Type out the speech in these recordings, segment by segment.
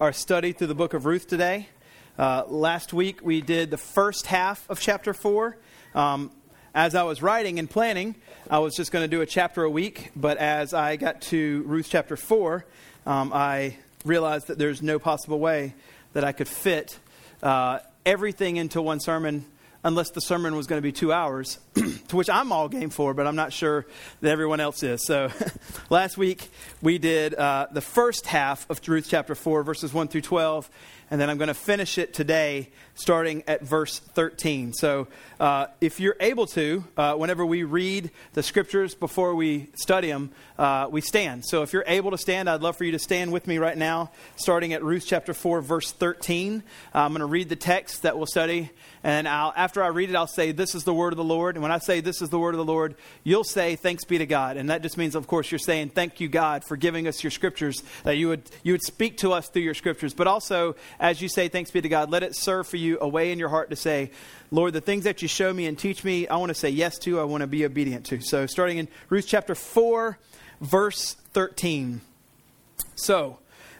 our study through the book of Ruth today. Uh, last week we did the first half of chapter 4. Um, as I was writing and planning, I was just going to do a chapter a week, but as I got to Ruth chapter 4, um, I realized that there's no possible way that I could fit uh, everything into one sermon unless the sermon was going to be two hours, to which I'm all game for, but I'm not sure that everyone else is. So last week we did uh, the first half of Ruth chapter 4, verses 1 through 12, and then I'm going to finish it today, starting at verse 13. So, uh, if you're able to, uh, whenever we read the scriptures before we study them, uh, we stand. So, if you're able to stand, I'd love for you to stand with me right now, starting at Ruth chapter 4, verse 13. Uh, I'm going to read the text that we'll study, and I'll, after I read it, I'll say, This is the word of the Lord. And when I say, This is the word of the Lord, you'll say, Thanks be to God. And that just means, of course, you're saying, Thank you, God, for giving us your scriptures, that you would, you would speak to us through your scriptures. But also, as you say, Thanks be to God, let it serve for you a way in your heart to say, Lord, the things that you show me and teach me, I want to say yes to, I want to be obedient to. So, starting in Ruth chapter 4, verse 13. So,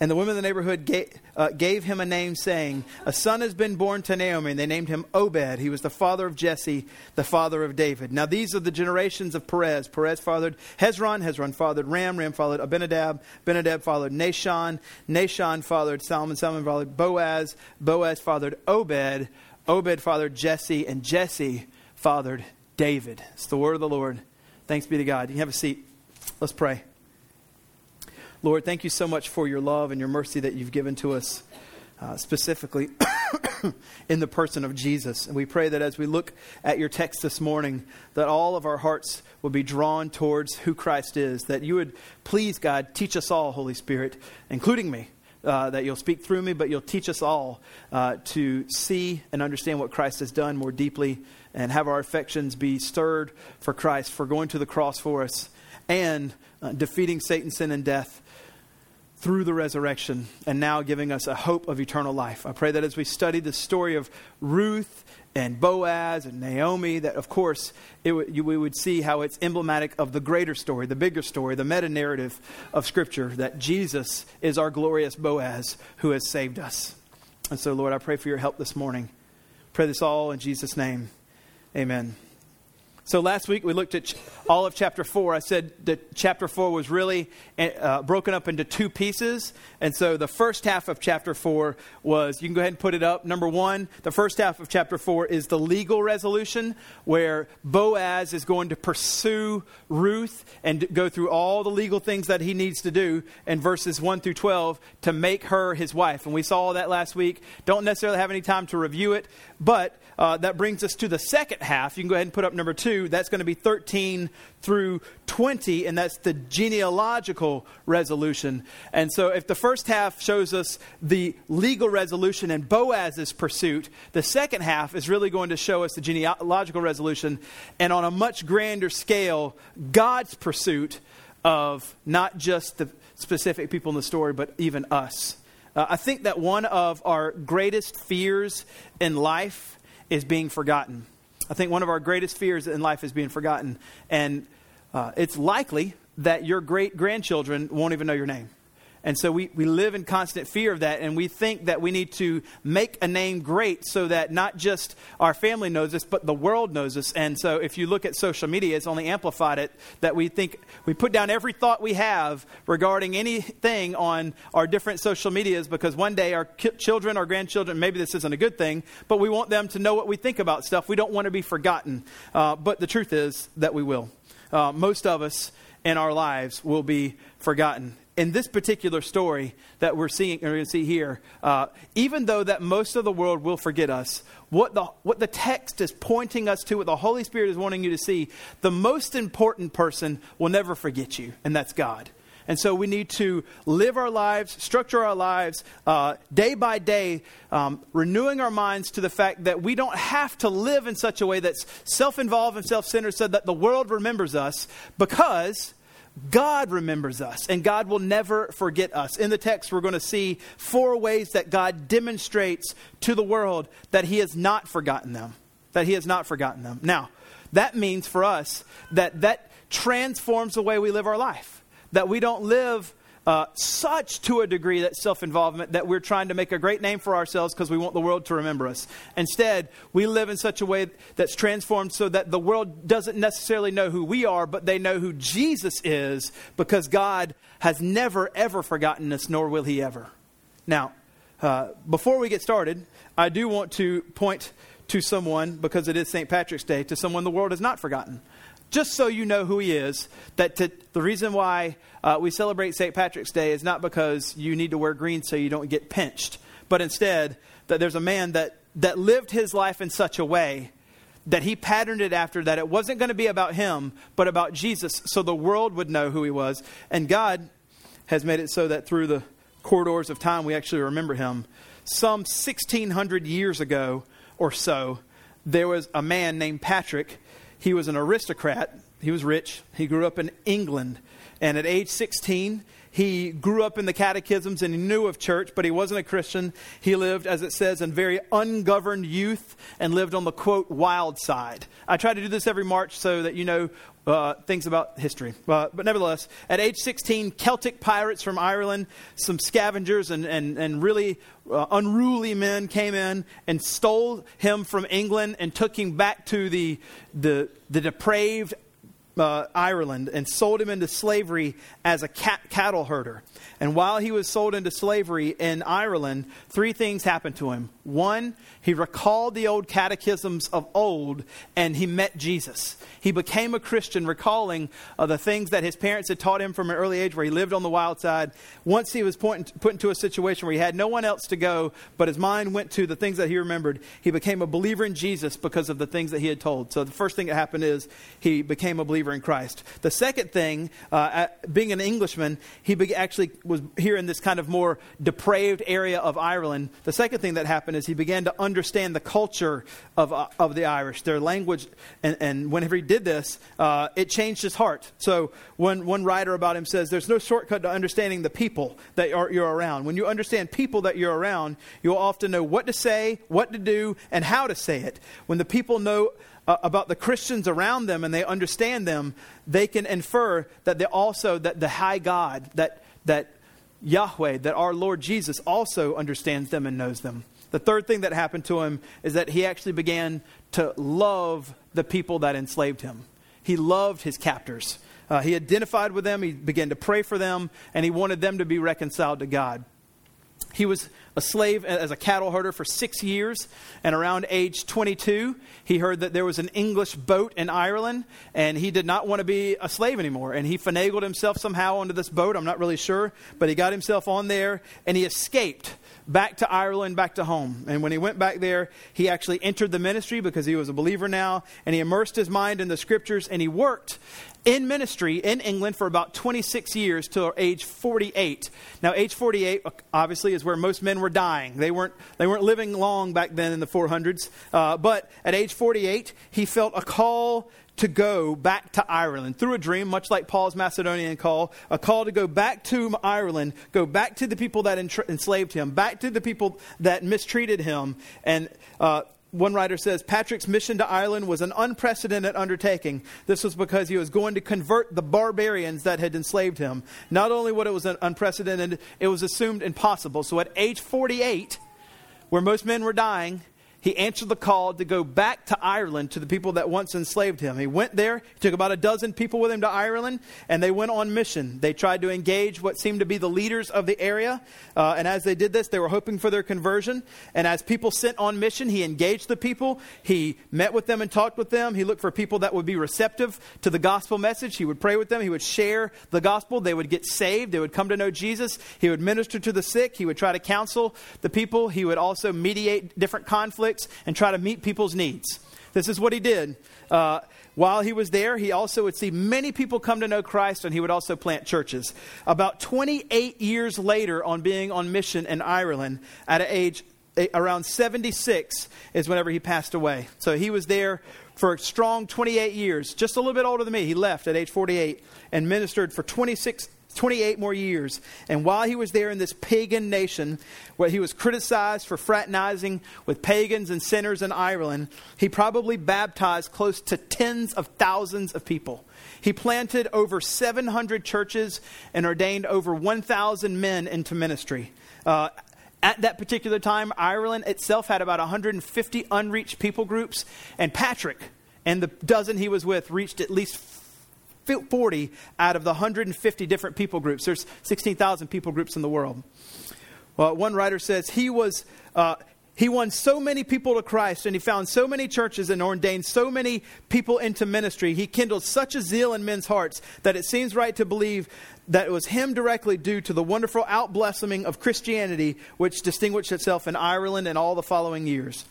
And the women of the neighborhood gave, uh, gave, him a name, saying, A son has been born to Naomi. And they named him Obed. He was the father of Jesse, the father of David. Now, these are the generations of Perez. Perez fathered Hezron. Hezron fathered Ram. Ram fathered Amminadab. Amminadab fathered Nahshon. Nahshon fathered Salmon. Salmon fathered Boaz. Boaz fathered Obed. Obed fathered Jesse. And Jesse fathered David. It's the word of the Lord. Thanks be to God. You have a seat. Let's pray. Lord, thank you so much for your love and your mercy that you've given to us, uh, specifically in the person of Jesus. And we pray that as we look at your text this morning, that all of our hearts will be drawn towards who Christ is, that you would please, God, teach us all, Holy Spirit, including me. Uh, that you'll speak through me, but you'll teach us all uh, to see and understand what Christ has done more deeply and have our affections be stirred for Christ, for going to the cross for us and uh, defeating Satan, sin, and death through the resurrection and now giving us a hope of eternal life. I pray that as we study the story of Ruth and Boaz and Naomi, that of course w- we would see how it's emblematic of the greater story, the bigger story, the meta narrative of Scripture, that Jesus is our glorious Boaz who has saved us. And so, Lord, I pray for your help this morning. Pray this all in Jesus' name. Amen. So last week we looked at all of chapter 4. I said that chapter 4 was really uh, broken up into two pieces. And so the first half of chapter 4 was, you can go ahead and put it up. Number one, the first half of chapter 4 is the legal resolution, where Boaz is going to pursue Ruth and go through all the legal things that he needs to do in verses 1 through 12 to make her his wife. And we saw all that last week. Don't necessarily have any time to review it, but uh, that brings us to the second half. You can go ahead and put up number two. That's going to be 13 through 20, and that's the genealogical resolution. And so, if the first half shows us the legal resolution and Boaz's pursuit, the second half is really going to show us the genealogical resolution, and on a much grander scale, God's pursuit of not just the specific people in the story, but even us. Uh, I think that one of our greatest fears in life is being forgotten. I think one of our greatest fears in life is being forgotten. And uh, it's likely that your great grandchildren won't even know your name. And so we, we live in constant fear of that, and we think that we need to make a name great so that not just our family knows us, but the world knows us. And so if you look at social media, it's only amplified it that we think we put down every thought we have regarding anything on our different social medias because one day our ki- children, our grandchildren, maybe this isn't a good thing, but we want them to know what we think about stuff. We don't want to be forgotten. Uh, but the truth is that we will. Uh, most of us in our lives will be forgotten in this particular story that we're seeing, we're going to see here, uh, even though that most of the world will forget us, what the, what the text is pointing us to, what the Holy Spirit is wanting you to see, the most important person will never forget you, and that's God. And so we need to live our lives, structure our lives uh, day by day, um, renewing our minds to the fact that we don't have to live in such a way that's self involved and self centered so that the world remembers us because. God remembers us, and God will never forget us. In the text, we're going to see four ways that God demonstrates to the world that He has not forgotten them. That He has not forgotten them. Now, that means for us that that transforms the way we live our life. That we don't live uh, such to a degree that self involvement that we're trying to make a great name for ourselves because we want the world to remember us. Instead, we live in such a way that's transformed so that the world doesn't necessarily know who we are, but they know who Jesus is because God has never, ever forgotten us, nor will He ever. Now, uh, before we get started, I do want to point to someone, because it is St. Patrick's Day, to someone the world has not forgotten just so you know who he is, that to, the reason why uh, we celebrate St. Patrick's Day is not because you need to wear green so you don't get pinched, but instead that there's a man that, that lived his life in such a way that he patterned it after that it wasn't going to be about him, but about Jesus, so the world would know who he was. And God has made it so that through the corridors of time we actually remember him. Some 1600 years ago or so, there was a man named Patrick he was an aristocrat. He was rich. He grew up in England. And at age 16, he grew up in the catechisms and he knew of church, but he wasn't a Christian. He lived, as it says, in very ungoverned youth and lived on the quote wild side. I try to do this every March so that you know uh, things about history. Uh, but nevertheless, at age 16, Celtic pirates from Ireland, some scavengers and, and, and really uh, unruly men came in and stole him from England and took him back to the, the, the depraved uh, Ireland and sold him into slavery as a cat, cattle herder. And while he was sold into slavery in Ireland, three things happened to him. One, he recalled the old catechisms of old and he met Jesus. He became a Christian, recalling uh, the things that his parents had taught him from an early age, where he lived on the wild side. Once he was put into a situation where he had no one else to go, but his mind went to the things that he remembered, he became a believer in Jesus because of the things that he had told. So the first thing that happened is he became a believer in Christ. The second thing, uh, being an Englishman, he be- actually was here in this kind of more depraved area of Ireland. The second thing that happened is he began to understand the culture of, uh, of the Irish, their language, and, and whenever he did this, uh, it changed his heart. So one, one writer about him says, There's no shortcut to understanding the people that are, you're around. When you understand people that you're around, you'll often know what to say, what to do, and how to say it. When the people know uh, about the Christians around them and they understand them, they can infer that they also, that the high God, that, that Yahweh, that our Lord Jesus also understands them and knows them. The third thing that happened to him is that he actually began to love the people that enslaved him. He loved his captors. Uh, he identified with them, he began to pray for them, and he wanted them to be reconciled to God. He was a slave as a cattle herder for six years, and around age 22, he heard that there was an English boat in Ireland, and he did not want to be a slave anymore. And he finagled himself somehow onto this boat. I'm not really sure, but he got himself on there, and he escaped back to Ireland, back to home. And when he went back there, he actually entered the ministry because he was a believer now, and he immersed his mind in the scriptures, and he worked in ministry in England for about 26 years till age 48. Now, age 48 obviously is where most men were dying. They weren't, they weren't living long back then in the 400s. Uh, but at age 48, he felt a call to go back to Ireland through a dream, much like Paul's Macedonian call, a call to go back to Ireland, go back to the people that enslaved him, back to the people that mistreated him. And uh, one writer says Patrick's mission to Ireland was an unprecedented undertaking. This was because he was going to convert the barbarians that had enslaved him. Not only what it was unprecedented, it was assumed impossible. So at age 48, where most men were dying, he answered the call to go back to Ireland to the people that once enslaved him. He went there, he took about a dozen people with him to Ireland, and they went on mission. They tried to engage what seemed to be the leaders of the area, uh, and as they did this, they were hoping for their conversion. And as people sent on mission, he engaged the people, he met with them and talked with them. He looked for people that would be receptive to the gospel message. He would pray with them, he would share the gospel, they would get saved, they would come to know Jesus. He would minister to the sick, he would try to counsel the people, he would also mediate different conflicts conflicts and try to meet people's needs. This is what he did. Uh, while he was there, he also would see many people come to know Christ, and he would also plant churches. About 28 years later, on being on mission in Ireland, at an age around 76 is whenever he passed away. So he was there for a strong 28 years, just a little bit older than me. He left at age 48 and ministered for 26, 28 more years. And while he was there in this pagan nation, where he was criticized for fraternizing with pagans and sinners in Ireland, he probably baptized close to tens of thousands of people. He planted over 700 churches and ordained over 1,000 men into ministry. Uh, at that particular time, Ireland itself had about 150 unreached people groups, and Patrick and the dozen he was with reached at least 40 out of the 150 different people groups. There's 16,000 people groups in the world. Well, one writer says he was. Uh, he won so many people to Christ and he found so many churches and ordained so many people into ministry. He kindled such a zeal in men's hearts that it seems right to believe that it was him directly due to the wonderful outblossoming of Christianity, which distinguished itself in Ireland and all the following years.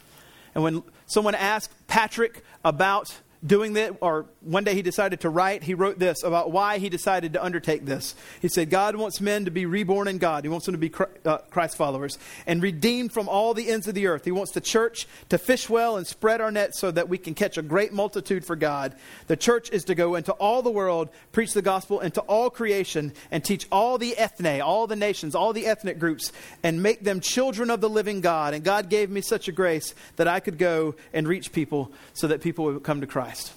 And when someone asked Patrick about doing that, or one day he decided to write, he wrote this about why he decided to undertake this. He said, God wants men to be reborn in God. He wants them to be uh, Christ followers and redeemed from all the ends of the earth. He wants the church to fish well and spread our nets so that we can catch a great multitude for God. The church is to go into all the world, preach the gospel into all creation, and teach all the ethne, all the nations, all the ethnic groups, and make them children of the living God. And God gave me such a grace that I could go and reach people so that people would come to Christ. Christ.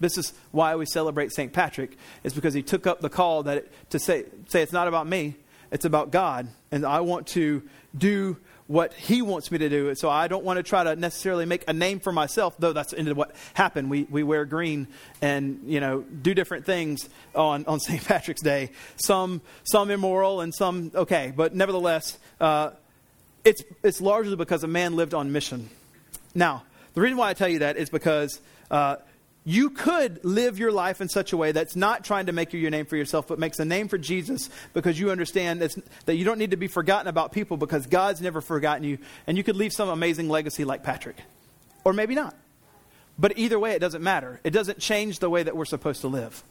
This is why we celebrate St. Patrick, is because he took up the call that it, to say, say, it's not about me, it's about God. And I want to do what he wants me to do. So I don't want to try to necessarily make a name for myself, though that's into what happened. We, we wear green and, you know, do different things on, on St. Patrick's Day. Some, some immoral and some okay. But nevertheless, uh, it's, it's largely because a man lived on mission. Now, the reason why I tell you that is because uh, you could live your life in such a way that's not trying to make your name for yourself, but makes a name for Jesus because you understand that you don't need to be forgotten about people because God's never forgotten you. And you could leave some amazing legacy like Patrick. Or maybe not. But either way, it doesn't matter. It doesn't change the way that we're supposed to live.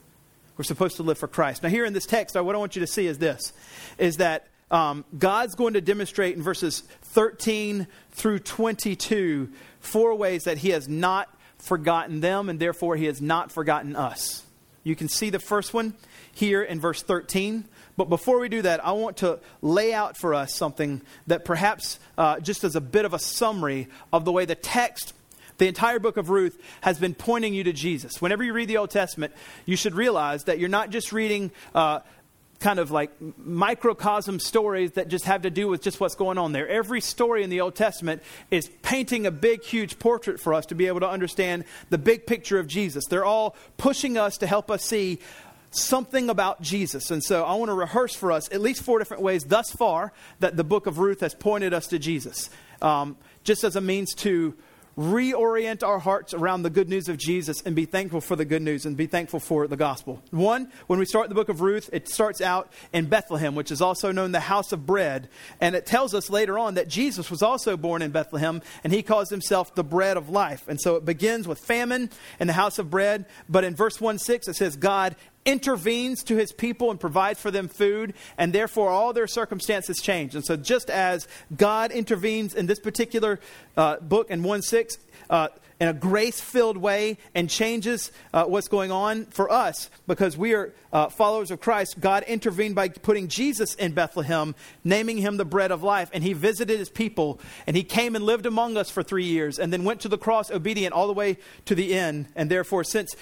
We're supposed to live for Christ. Now, here in this text, what I want you to see is this is that um, God's going to demonstrate in verses 13 through 22 four ways that He has not forgotten them, and therefore he has not forgotten us. You can see the first one here in verse 13. But before we do that, I want to lay out for us something that perhaps uh, just as a bit of a summary of the way the text the entire book of Ruth has been pointing you to Jesus. Whenever you read the Old Testament, you should realize that you're not just reading uh, kind of like microcosm stories that just have to do with just what's going on there. Every story in the Old Testament is painting a big, huge portrait for us to be able to understand the big picture of Jesus. They're all pushing us to help us see something about Jesus. And so I want to rehearse for us at least four different ways thus far that the book of Ruth has pointed us to Jesus, um, just as a means to reorient our hearts around the good news of Jesus and be thankful for the good news and be thankful for the gospel. One, when we start the book of Ruth, it starts out in Bethlehem, which is also known the house of bread. And it tells us later on that Jesus was also born in Bethlehem and he calls himself the bread of life. And so it begins with famine in the house of bread. But in verse 1 6, it says, God intervenes to his people and provides for them food, and therefore all their circumstances change. And so, just as God intervenes in this particular uh, book in 1 6, uh, in a grace filled way and changes uh, what's going on for us because we are uh, followers of Christ. God intervened by putting Jesus in Bethlehem, naming him the bread of life, and he visited his people and he came and lived among us for three years and then went to the cross obedient all the way to the end. And therefore, since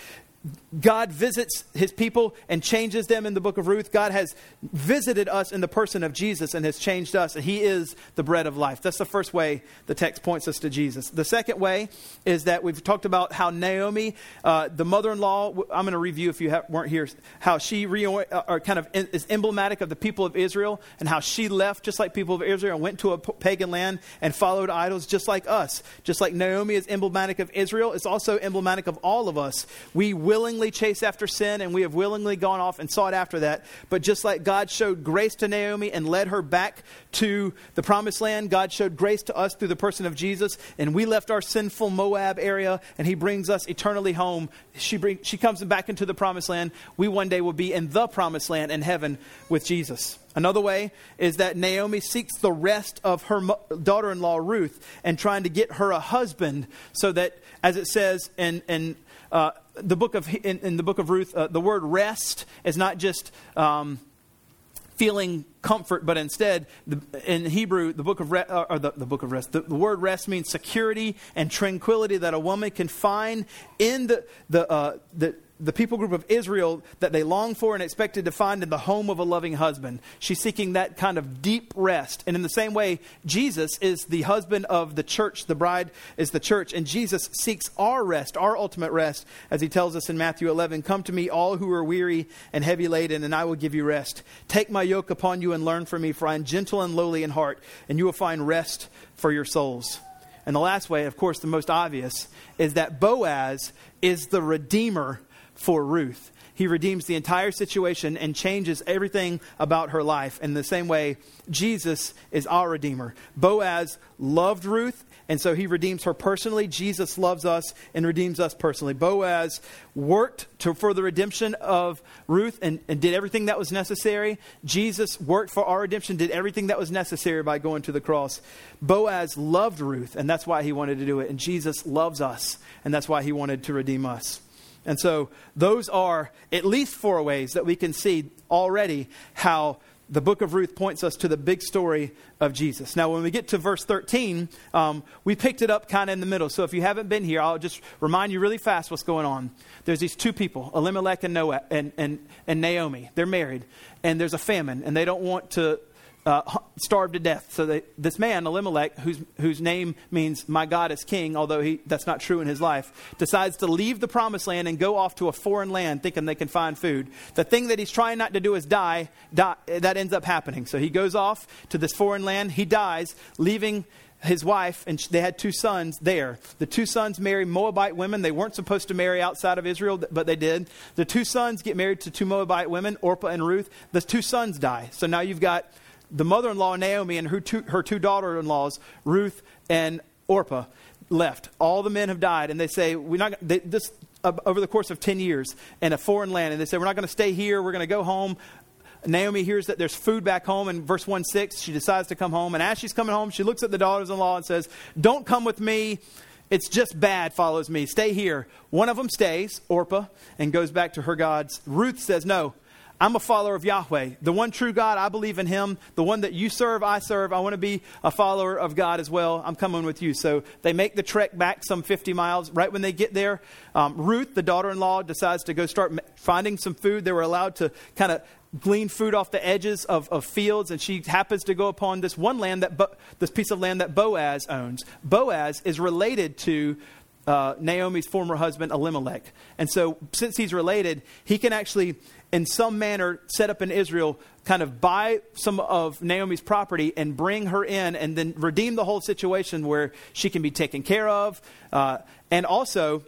God visits his people and changes them in the book of Ruth. God has visited us in the person of Jesus and has changed us, and he is the bread of life. That's the first way the text points us to Jesus. The second way is that we've talked about how Naomi, uh, the mother in law, I'm going to review if you ha- weren't here, how she re- uh, kind of is emblematic of the people of Israel and how she left just like people of Israel and went to a pagan land and followed idols just like us. Just like Naomi is emblematic of Israel, it's also emblematic of all of us. We will willingly chased after sin and we have willingly gone off and sought after that. But just like God showed grace to Naomi and led her back to the promised land, God showed grace to us through the person of Jesus. And we left our sinful Moab area and he brings us eternally home. She, bring, she comes back into the promised land. We one day will be in the promised land in heaven with Jesus. Another way is that Naomi seeks the rest of her daughter in law, Ruth, and trying to get her a husband so that, as it says in, in uh, the book of in, in, the book of Ruth, uh, the word rest is not just um, feeling comfort, but instead, the, in Hebrew, the book of re, uh, or the, the book of rest, the, the, word rest means security and tranquility that a woman can find in the the uh, the the people group of Israel that they long for and expected to find in the home of a loving husband. She's seeking that kind of deep rest. And in the same way, Jesus is the husband of the church, the bride is the church, and Jesus seeks our rest, our ultimate rest, as he tells us in Matthew 11 Come to me, all who are weary and heavy laden, and I will give you rest. Take my yoke upon you and learn from me, for I am gentle and lowly in heart, and you will find rest for your souls. And the last way, of course, the most obvious, is that Boaz is the redeemer for Ruth. He redeems the entire situation and changes everything about her life. In the same way, Jesus is our Redeemer. Boaz loved Ruth, and so he redeems her personally. Jesus loves us and redeems us personally. Boaz worked to, for the redemption of Ruth and, and did everything that was necessary. Jesus worked for our redemption, did everything that was necessary by going to the cross. Boaz loved Ruth, and that's why he wanted to do it. And Jesus loves us, and that's why he wanted to redeem us. And so, those are at least four ways that we can see already how the book of Ruth points us to the big story of Jesus. Now, when we get to verse 13, um, we picked it up kind of in the middle. So, if you haven't been here, I'll just remind you really fast what's going on. There's these two people, Elimelech and, Noah, and, and, and Naomi. They're married, and there's a famine, and they don't want to uh, starved to death. So they, this man, Elimelech, whose, whose name means my God is king, although he, that's not true in his life, decides to leave the promised land and go off to a foreign land thinking they can find food. The thing that he's trying not to do is die, die that ends up happening. So he goes off to this foreign land. He dies, leaving his wife, and they had two sons there. The two sons marry Moabite women. They weren't supposed to marry outside of Israel, but they did. The two sons get married to two Moabite women, Orpah and Ruth. The two sons die. So now you've got the mother in law, Naomi, and her two, her two daughter in laws, Ruth and Orpah, left. All the men have died, and they say, We're not, they, this, uh, over the course of 10 years in a foreign land, and they say, We're not going to stay here, we're going to go home. Naomi hears that there's food back home in verse 1 6. She decides to come home. And as she's coming home, she looks at the daughters in law and says, Don't come with me. It's just bad follows me. Stay here. One of them stays, Orpah, and goes back to her gods. Ruth says, No, I'm a follower of Yahweh, the one true God. I believe in Him. The one that you serve, I serve. I want to be a follower of God as well. I'm coming with you. So they make the trek back some 50 miles. Right when they get there, um, Ruth, the daughter in law, decides to go start finding some food. They were allowed to kind of glean food off the edges of, of fields, and she happens to go upon this one land that Bo- this piece of land that Boaz owns. Boaz is related to uh, Naomi's former husband Elimelech, and so since he's related, he can actually in some manner set up in Israel, kind of buy some of Naomi's property and bring her in and then redeem the whole situation where she can be taken care of. Uh, and also,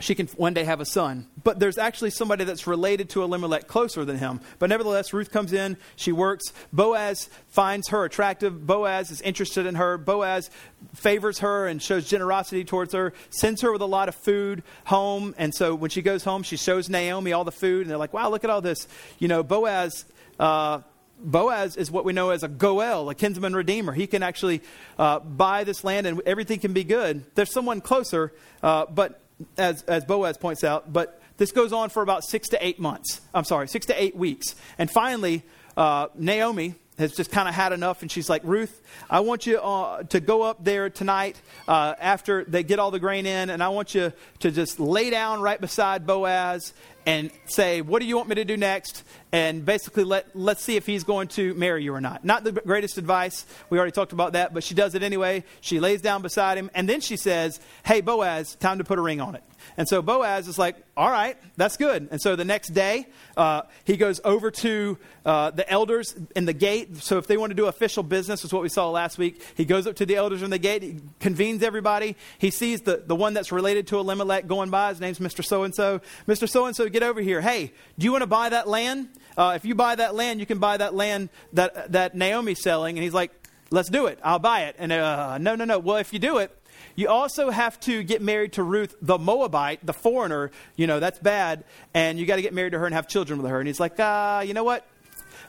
she can one day have a son. But there's actually somebody that's related to Elimelech closer than him. But nevertheless, Ruth comes in, she works. Boaz finds her attractive. Boaz is interested in her. Boaz favors her and shows generosity towards her, sends her with a lot of food home. And so when she goes home, she shows Naomi all the food. And they're like, wow, look at all this. You know, Boaz. Uh, Boaz is what we know as a Goel, a kinsman redeemer. He can actually uh, buy this land and everything can be good. There's someone closer, uh, but as, as Boaz points out, but this goes on for about six to eight months. I'm sorry, six to eight weeks. And finally, uh, Naomi has just kind of had enough, and she's like, Ruth, I want you uh, to go up there tonight uh, after they get all the grain in, and I want you to just lay down right beside Boaz and say, What do you want me to do next? And basically, let, let's see if he's going to marry you or not. Not the greatest advice. We already talked about that, but she does it anyway. She lays down beside him, and then she says, Hey, Boaz, time to put a ring on it. And so Boaz is like, all right, that's good. And so the next day, uh, he goes over to uh, the elders in the gate. So if they want to do official business, is what we saw last week. He goes up to the elders in the gate, he convenes everybody. He sees the, the one that's related to Elimelech going by. His name's Mr. So and so. Mr. So and so, get over here. Hey, do you want to buy that land? Uh, if you buy that land, you can buy that land that, that Naomi's selling. And he's like, let's do it. I'll buy it. And uh, no, no, no. Well, if you do it, you also have to get married to Ruth, the Moabite, the foreigner. You know, that's bad. And you got to get married to her and have children with her. And he's like, ah, uh, you know what?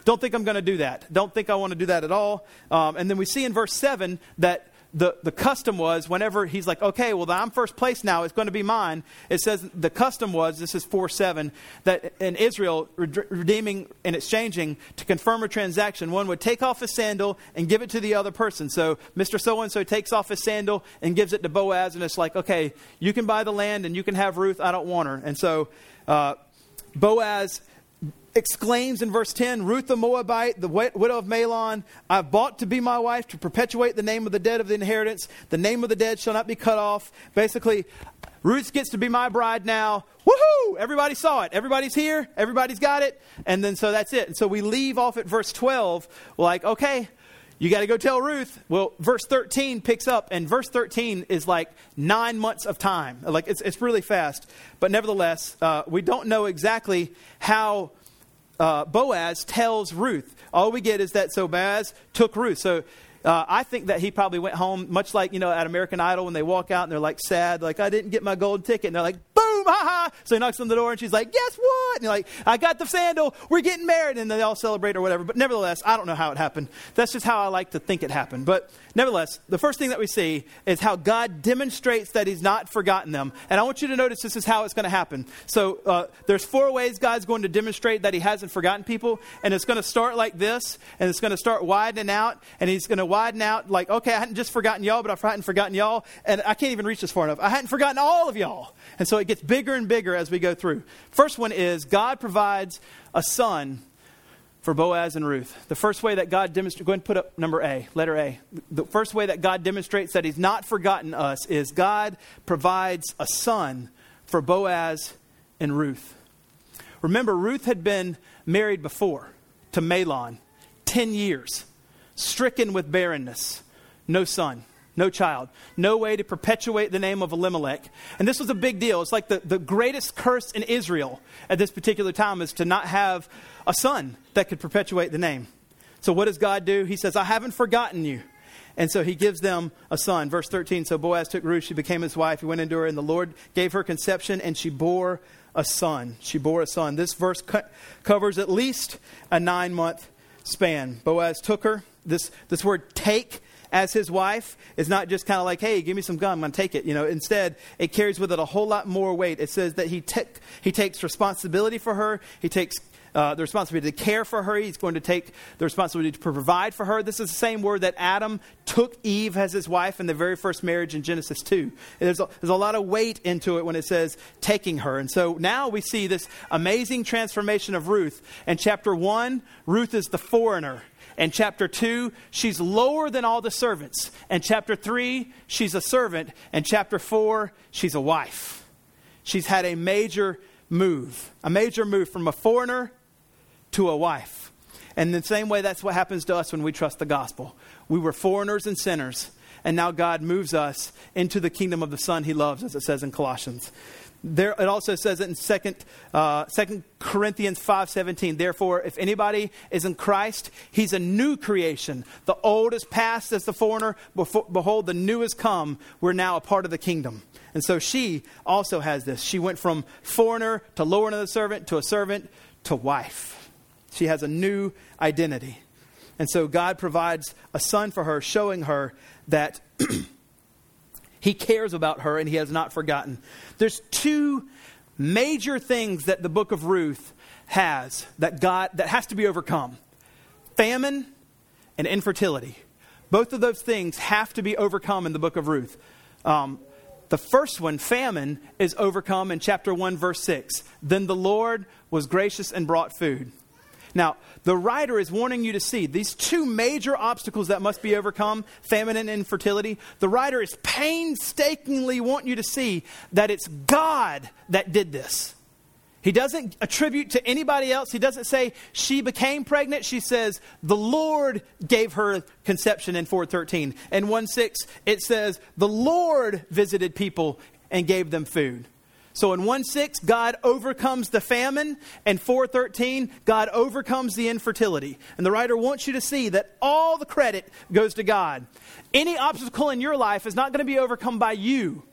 Don't think I'm going to do that. Don't think I want to do that at all. Um, and then we see in verse 7 that the, the custom was whenever he's like, okay, well, I'm first place now, it's going to be mine. It says the custom was, this is 4 7, that in Israel, redeeming and exchanging to confirm a transaction, one would take off his sandal and give it to the other person. So Mr. So and so takes off his sandal and gives it to Boaz, and it's like, okay, you can buy the land and you can have Ruth, I don't want her. And so uh, Boaz exclaims in verse 10 Ruth the Moabite, the widow of Mahlon, I've bought to be my wife to perpetuate the name of the dead of the inheritance. The name of the dead shall not be cut off. Basically, Ruth gets to be my bride now. Woohoo! Everybody saw it. Everybody's here. Everybody's got it. And then so that's it. And so we leave off at verse 12, like, okay, you got to go tell Ruth. Well, verse 13 picks up, and verse 13 is like nine months of time. Like, it's, it's really fast. But nevertheless, uh, we don't know exactly how uh, Boaz tells Ruth. All we get is that so Boaz took Ruth. So uh, I think that he probably went home, much like, you know, at American Idol when they walk out and they're like sad, like, I didn't get my gold ticket. And they're like, ha ha. So he knocks on the door and she's like, guess what? And you're like, I got the sandal. We're getting married. And they all celebrate or whatever. But nevertheless, I don't know how it happened. That's just how I like to think it happened. But nevertheless, the first thing that we see is how God demonstrates that he's not forgotten them. And I want you to notice this is how it's going to happen. So uh, there's four ways God's going to demonstrate that he hasn't forgotten people. And it's going to start like this. And it's going to start widening out. And he's going to widen out like, okay, I hadn't just forgotten y'all, but I hadn't forgotten y'all. And I can't even reach this far enough. I hadn't forgotten all of y'all. And so it gets bigger and bigger as we go through. First one is God provides a son for Boaz and Ruth. The first way that God demonstrates, go ahead and put up number A, letter A. The first way that God demonstrates that He's not forgotten us is God provides a son for Boaz and Ruth. Remember, Ruth had been married before to Mahlon 10 years, stricken with barrenness, no son no child, no way to perpetuate the name of Elimelech. And this was a big deal. It's like the, the greatest curse in Israel at this particular time is to not have a son that could perpetuate the name. So, what does God do? He says, I haven't forgotten you. And so he gives them a son. Verse 13 So Boaz took Ruth, she became his wife. He went into her, and the Lord gave her conception, and she bore a son. She bore a son. This verse co- covers at least a nine month span. Boaz took her. This, this word take as his wife is not just kind of like, hey, give me some gum, I'm going to take it. You know, instead, it carries with it a whole lot more weight. It says that he, he takes responsibility for her, he takes uh, the responsibility to care for her. He's going to take the responsibility to provide for her. This is the same word that Adam took Eve as his wife in the very first marriage in Genesis 2. There's a, there's a lot of weight into it when it says taking her. And so now we see this amazing transformation of Ruth. In chapter 1, Ruth is the foreigner. And chapter 2, she's lower than all the servants. And chapter 3, she's a servant. And chapter 4, she's a wife. She's had a major move, a major move from a foreigner to a wife. And the same way, that's what happens to us when we trust the gospel. We were foreigners and sinners, and now God moves us into the kingdom of the Son he loves, as it says in Colossians. There, it also says it in Second, uh, 2 Corinthians 5.17. Therefore, if anybody is in Christ, he's a new creation. The old is past as the foreigner. Behold, the new has come. We're now a part of the kingdom. And so she also has this. She went from foreigner to lower the servant to a servant to wife. She has a new identity. And so God provides a son for her, showing her that He cares about her and he has not forgotten. There's two major things that the book of Ruth has that God that has to be overcome. Famine and infertility. Both of those things have to be overcome in the book of Ruth. Um, the first one, famine, is overcome in chapter 1, verse 6. Then the Lord was gracious and brought food. Now, the writer is warning you to see these two major obstacles that must be overcome famine and infertility. The writer is painstakingly wanting you to see that it's God that did this. He doesn't attribute to anybody else. He doesn't say she became pregnant. She says the Lord gave her conception in 413. And 1 6, it says the Lord visited people and gave them food. So in 1 6, God overcomes the famine, and 413, God overcomes the infertility. And the writer wants you to see that all the credit goes to God. Any obstacle in your life is not going to be overcome by you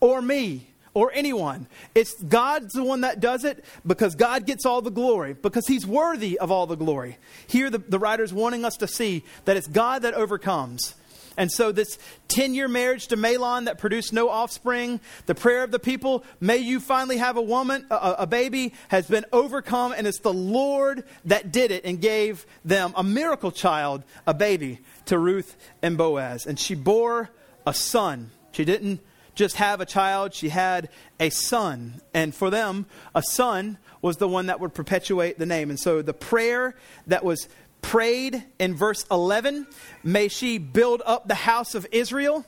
or me or anyone. It's God's the one that does it because God gets all the glory, because He's worthy of all the glory. Here, the, the writer's wanting us to see that it's God that overcomes. And so, this 10 year marriage to Mahlon that produced no offspring, the prayer of the people, may you finally have a woman, a, a, baby, has been overcome, and it's the Lord that did it and gave them a miracle child, a baby, to Ruth and Boaz. And she bore a son. She didn't just have a child, she had a son. And for them, a son was the one that would perpetuate the name. And so the prayer that was prayed in verse 11 may she build up the house of Israel.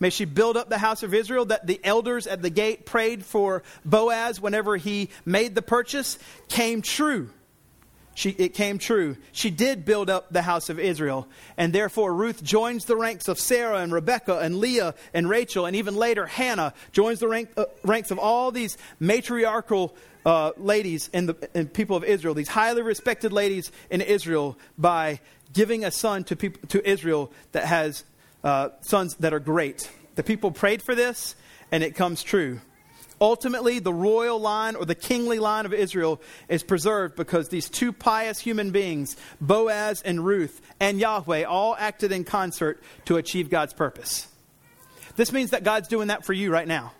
May she build up the house of Israel that the elders at the gate prayed for Boaz whenever he made the purchase came true she, it came true. She did build up the house of Israel. And therefore, Ruth joins the ranks of Sarah and Rebekah and Leah and Rachel, and even later, Hannah joins the rank, uh, ranks of all these matriarchal uh, ladies and, the people of Israel, these highly respected ladies in Israel, by giving a son to, people, to Israel that has uh, sons that are great. The people prayed for this, and it comes true. Ultimately, the royal line or the kingly line of Israel is preserved because these two pious human beings, Boaz and Ruth, and Yahweh, all acted in concert to achieve God's purpose. This means that God's doing that for you right now.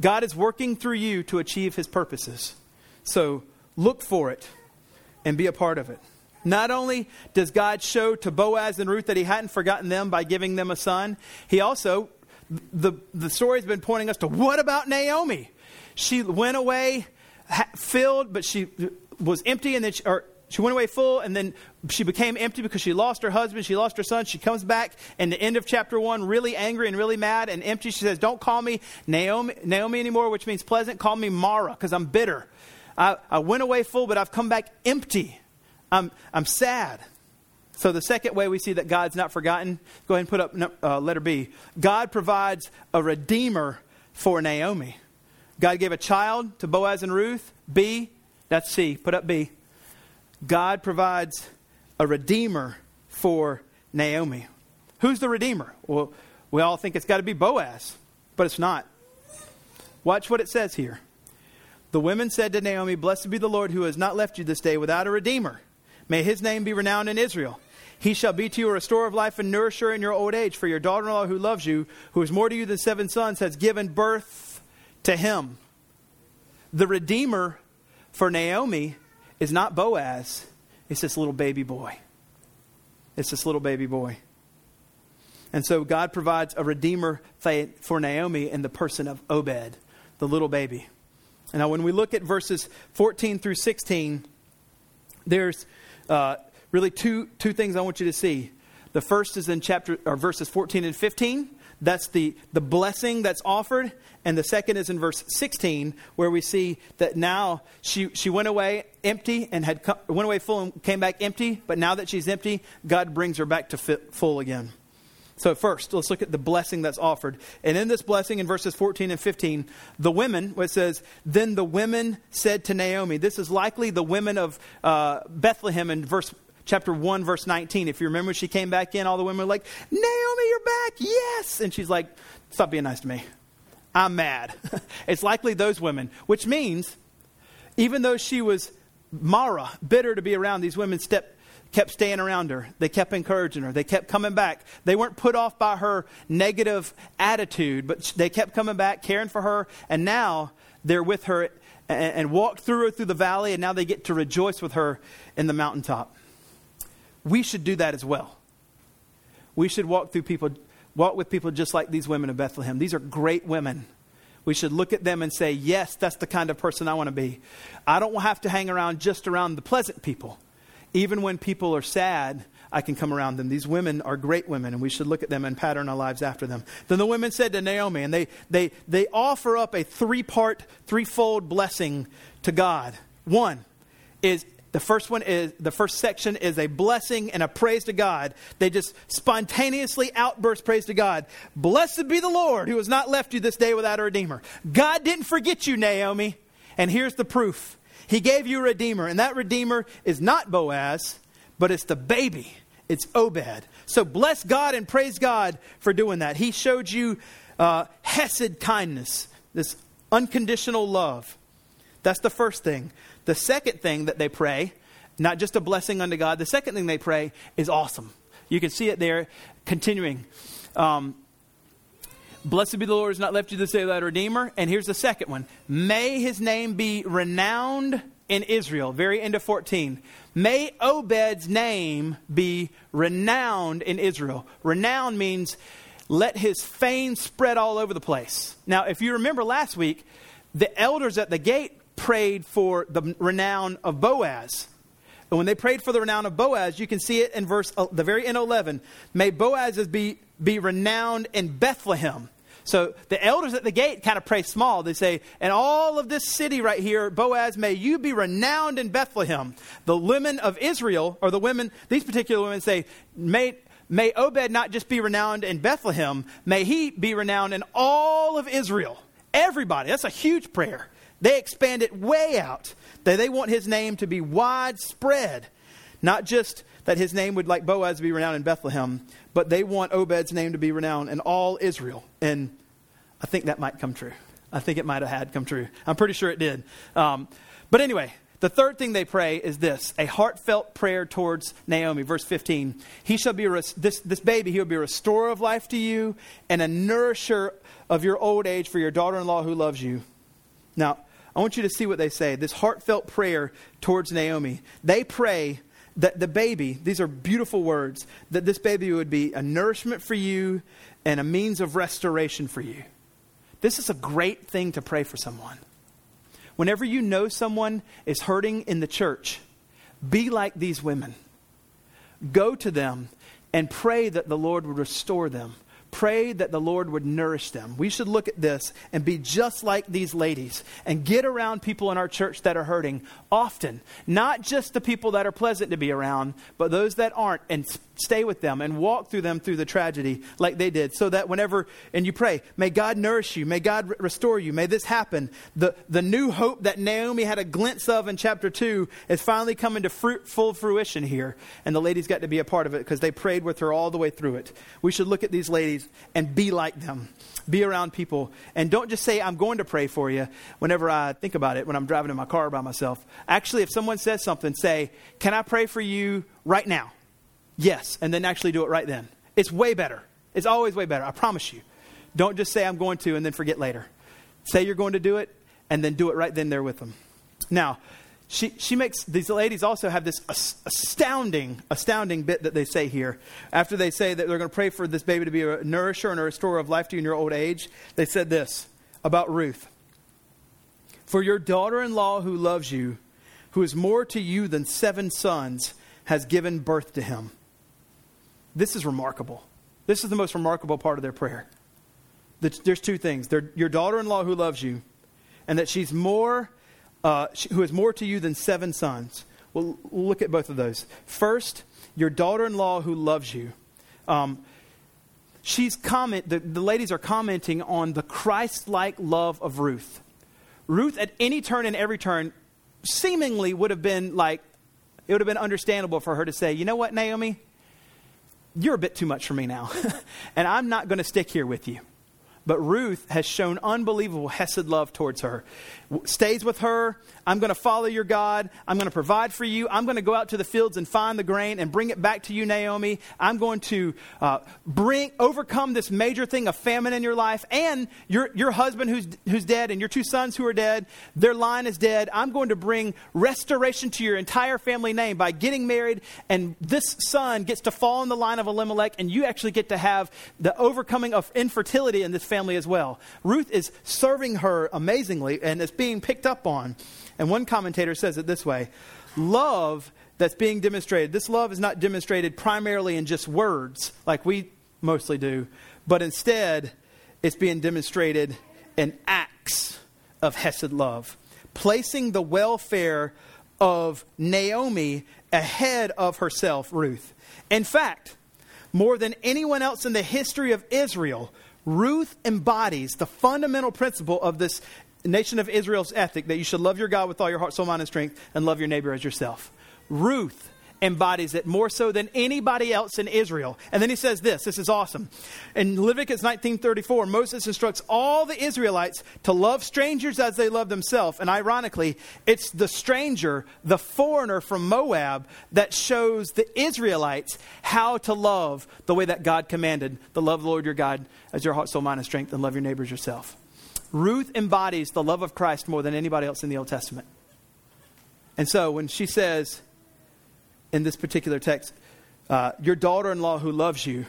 God is working through you to achieve his purposes. So look for it and be a part of it. Not only does God show to Boaz and Ruth that he hadn't forgotten them by giving them a son, he also the, the story's been pointing us to what about Naomi? She went away filled, but she was empty, and then she, or she went away full, and then she became empty because she lost her husband, she lost her son. She comes back in the end of chapter one, really angry and really mad and empty. She says, Don't call me Naomi, Naomi anymore, which means pleasant. Call me Mara, because I'm bitter. I, I went away full, but I've come back empty. I'm, I'm sad. So, the second way we see that God's not forgotten, go ahead and put up uh, letter B. God provides a redeemer for Naomi. God gave a child to Boaz and Ruth. B, that's C. Put up B. God provides a redeemer for Naomi. Who's the redeemer? Well, we all think it's got to be Boaz, but it's not. Watch what it says here. The women said to Naomi, Blessed be the Lord who has not left you this day without a redeemer. May his name be renowned in Israel. He shall be to you a restorer of life and nourisher in your old age. For your daughter in law who loves you, who is more to you than seven sons, has given birth to him. The Redeemer for Naomi is not Boaz, it's this little baby boy. It's this little baby boy. And so God provides a Redeemer for Naomi in the person of Obed, the little baby. Now, when we look at verses 14 through 16, there's. Uh, really two, two things I want you to see. The first is in chapter or verses 14 and 15. That's the, the blessing that's offered. And the second is in verse 16, where we see that now she, she went away empty and had come, went away full and came back empty. But now that she's empty, God brings her back to fit, full again. So, first, let's look at the blessing that's offered. And in this blessing, in verses 14 and 15, the women, it says, Then the women said to Naomi, this is likely the women of uh, Bethlehem in verse chapter 1, verse 19. If you remember, she came back in, all the women were like, Naomi, you're back. Yes. And she's like, stop being nice to me. I'm mad. it's likely those women, which means even though she was Mara, bitter to be around, these women step, kept staying around her. They kept encouraging her. They kept coming back. They weren't put off by her negative attitude, but they kept coming back, caring for her. And now they're with her and, and walked through her through the valley, and now they get to rejoice with her in the mountaintop we should do that as well. We should walk through people Walk with people just like these women of Bethlehem. These are great women. We should look at them and say, yes, that's the kind of person I want to be. I don't have to hang around just around the pleasant people. Even when people are sad, I can come around them. These women are great women, and we should look at them and pattern our lives after them. Then the women said to Naomi, and they, they, they offer up a three part, threefold blessing to God. One is the first one is the first section is a blessing and a praise to God. They just spontaneously outburst praise to God. Blessed be the Lord who has not left you this day without a redeemer. God didn't forget you, Naomi. And here's the proof. He gave you a redeemer, and that redeemer is not Boaz, but it's the baby. It's Obed. So bless God and praise God for doing that. He showed you uh, hesed kindness, this unconditional love. That's the first thing. The second thing that they pray, not just a blessing unto God, the second thing they pray is awesome. You can see it there continuing. Um, Blessed be the Lord who has not left you to say that Redeemer. And here's the second one. May his name be renowned in Israel. Very end of 14. May Obed's name be renowned in Israel. Renowned means let his fame spread all over the place. Now, if you remember last week, the elders at the gate prayed for the renown of Boaz. And when they prayed for the renown of Boaz, you can see it in verse uh, the very end 11. May Boaz be, be renowned in Bethlehem. So the elders at the gate kind of pray small. They say, "And all of this city right here, Boaz, may you be renowned in Bethlehem." The women of Israel, or the women, these particular women say, "May may Obed not just be renowned in Bethlehem, may he be renowned in all of Israel." Everybody. That's a huge prayer. They expand it way out. They, they want his name to be widespread. Not just that his name would, like Boaz, be renowned in Bethlehem, but they want Obed's name to be renowned in all Israel. And I think that might come true. I think it might have had come true. I'm pretty sure it did. Um, but anyway, the third thing they pray is this a heartfelt prayer towards Naomi. Verse 15. He shall be, res- this, this baby, he will be a restorer of life to you and a nourisher of your old age for your daughter in law who loves you. Now, I want you to see what they say. This heartfelt prayer towards Naomi. They pray that the baby, these are beautiful words, that this baby would be a nourishment for you and a means of restoration for you. This is a great thing to pray for someone. Whenever you know someone is hurting in the church, be like these women. Go to them and pray that the Lord would restore them pray that the Lord would nourish them. We should look at this and be just like these ladies and get around people in our church that are hurting often. Not just the people that are pleasant to be around, but those that aren't, and stay with them and walk through them through the tragedy like they did. So that whenever, and you pray, may God nourish you, may God restore you, may this happen. The, the new hope that Naomi had a glimpse of in chapter 2 is finally coming to fruit, full fruition here. And the ladies got to be a part of it because they prayed with her all the way through it. We should look at these ladies and be like them. Be around people. And don't just say, I'm going to pray for you whenever I think about it, when I'm driving in my car by myself. Actually, if someone says something, say, Can I pray for you right now? Yes. And then actually do it right then. It's way better. It's always way better. I promise you. Don't just say, I'm going to, and then forget later. Say you're going to do it, and then do it right then there with them. Now, she, she makes these ladies also have this astounding astounding bit that they say here. After they say that they're going to pray for this baby to be a nourisher and a restorer of life to you in your old age they said this about ruth. For your daughter-in-law who loves you who is more to you than seven sons has given birth to him. This is remarkable. This is the most remarkable part of their prayer. There's two things. They're, your daughter-in-law who loves you and that she's more uh, who is more to you than seven sons. Well, look at both of those. First, your daughter in law who loves you. Um, she's comment, the, the ladies are commenting on the Christ like love of Ruth. Ruth, at any turn and every turn, seemingly would have been like, it would have been understandable for her to say, you know what, Naomi? You're a bit too much for me now. and I'm not going to stick here with you. But Ruth has shown unbelievable Hesed love towards her. Stays with her. I'm going to follow your God. I'm going to provide for you. I'm going to go out to the fields and find the grain and bring it back to you, Naomi. I'm going to uh, bring overcome this major thing of famine in your life and your, your husband who's, who's dead and your two sons who are dead. Their line is dead. I'm going to bring restoration to your entire family name by getting married, and this son gets to fall in the line of Elimelech, and you actually get to have the overcoming of infertility in this family as well. Ruth is serving her amazingly and it's being picked up on. And one commentator says it this way love that's being demonstrated, this love is not demonstrated primarily in just words like we mostly do, but instead it's being demonstrated in acts of Hesed love, placing the welfare of Naomi ahead of herself, Ruth. In fact, more than anyone else in the history of Israel, Ruth embodies the fundamental principle of this nation of Israel's ethic that you should love your God with all your heart, soul, mind, and strength, and love your neighbor as yourself. Ruth embodies it more so than anybody else in Israel. And then he says this this is awesome. In Leviticus 19:34, Moses instructs all the Israelites to love strangers as they love themselves. And ironically, it's the stranger, the foreigner from Moab that shows the Israelites how to love the way that God commanded. The love the Lord your God as your heart, soul, mind, and strength, and love your neighbors yourself. Ruth embodies the love of Christ more than anybody else in the Old Testament. And so when she says in this particular text, uh, your daughter in law who loves you,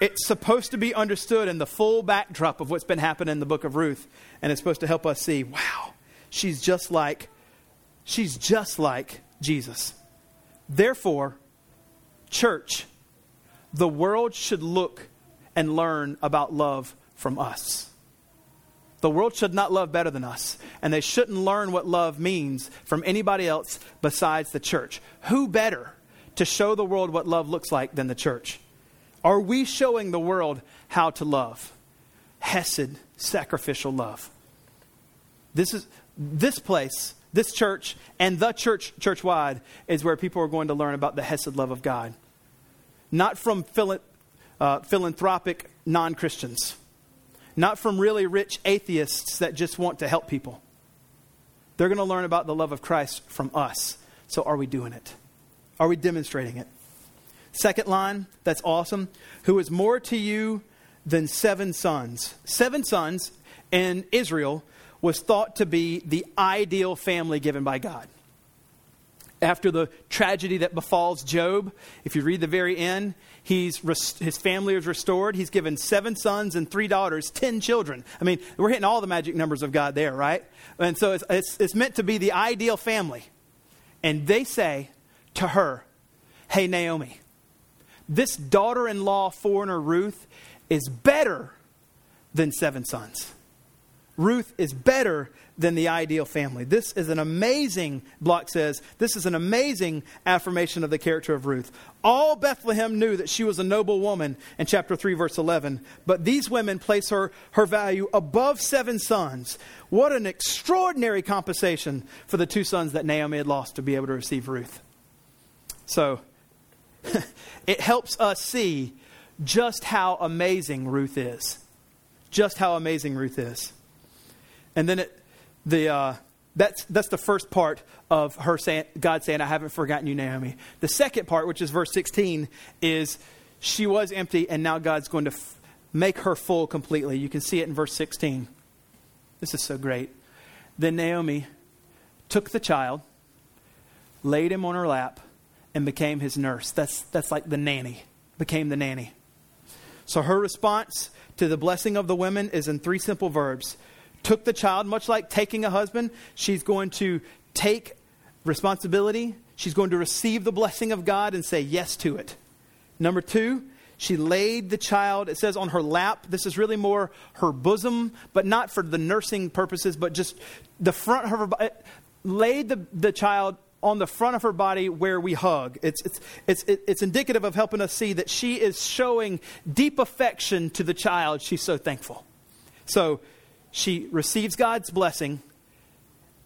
it's supposed to be understood in the full backdrop of what's been happening in the book of Ruth. And it's supposed to help us see wow, she's just like, she's just like Jesus. Therefore, church, the world should look and learn about love from us. The world should not love better than us, and they shouldn't learn what love means from anybody else besides the church. Who better to show the world what love looks like than the church? Are we showing the world how to love? Hesed, sacrificial love. This is this place, this church, and the church church wide is where people are going to learn about the Hesed love of God. Not from uh, philanthropic non Christians not from really rich atheists that just want to help people. They're going to learn about the love of Christ from us. So, are we doing it? Are we demonstrating it? Second line, that's awesome. Who is more to you than seven sons? Seven sons in Israel was thought to be the ideal family given by God after the tragedy that befalls Job, if you read the very end, he's his family is restored. He's given seven sons and three daughters, ten children. I mean, we're hitting all the magic numbers of God there, right? And so it's, it's, it's meant to be the ideal family. And they say to her, Hey, Naomi, this daughter in law foreigner Ruth is better than seven sons. Ruth is better than the ideal family. This is an amazing, Block says, this is an amazing affirmation of the character of Ruth. All Bethlehem knew that she was a noble woman in chapter 3, verse 11, but these women place her, her value above seven sons. What an extraordinary compensation for the two sons that Naomi had lost to be able to receive Ruth. So, it helps us see just how amazing Ruth is. Just how amazing Ruth is. And then it, the, uh, that's, that's the first part of her saying, God saying, I haven't forgotten you, Naomi. The second part, which is verse 16, is she was empty and now God's going to f- make her full completely. You can see it in verse 16. This is so great. Then Naomi took the child, laid him on her lap, and became his nurse. That's, that's like the nanny, became the nanny. So her response to the blessing of the women is in three simple verbs took the child, much like taking a husband. She's going to take responsibility. She's going to receive the blessing of God and say yes to it. Number two, she laid the child, it says on her lap. This is really more her bosom, but not for the nursing purposes, but just the front of her body. Laid the, the child on the front of her body where we hug. It's, it's, it's, it's indicative of helping us see that she is showing deep affection to the child. She's so thankful. So she receives God's blessing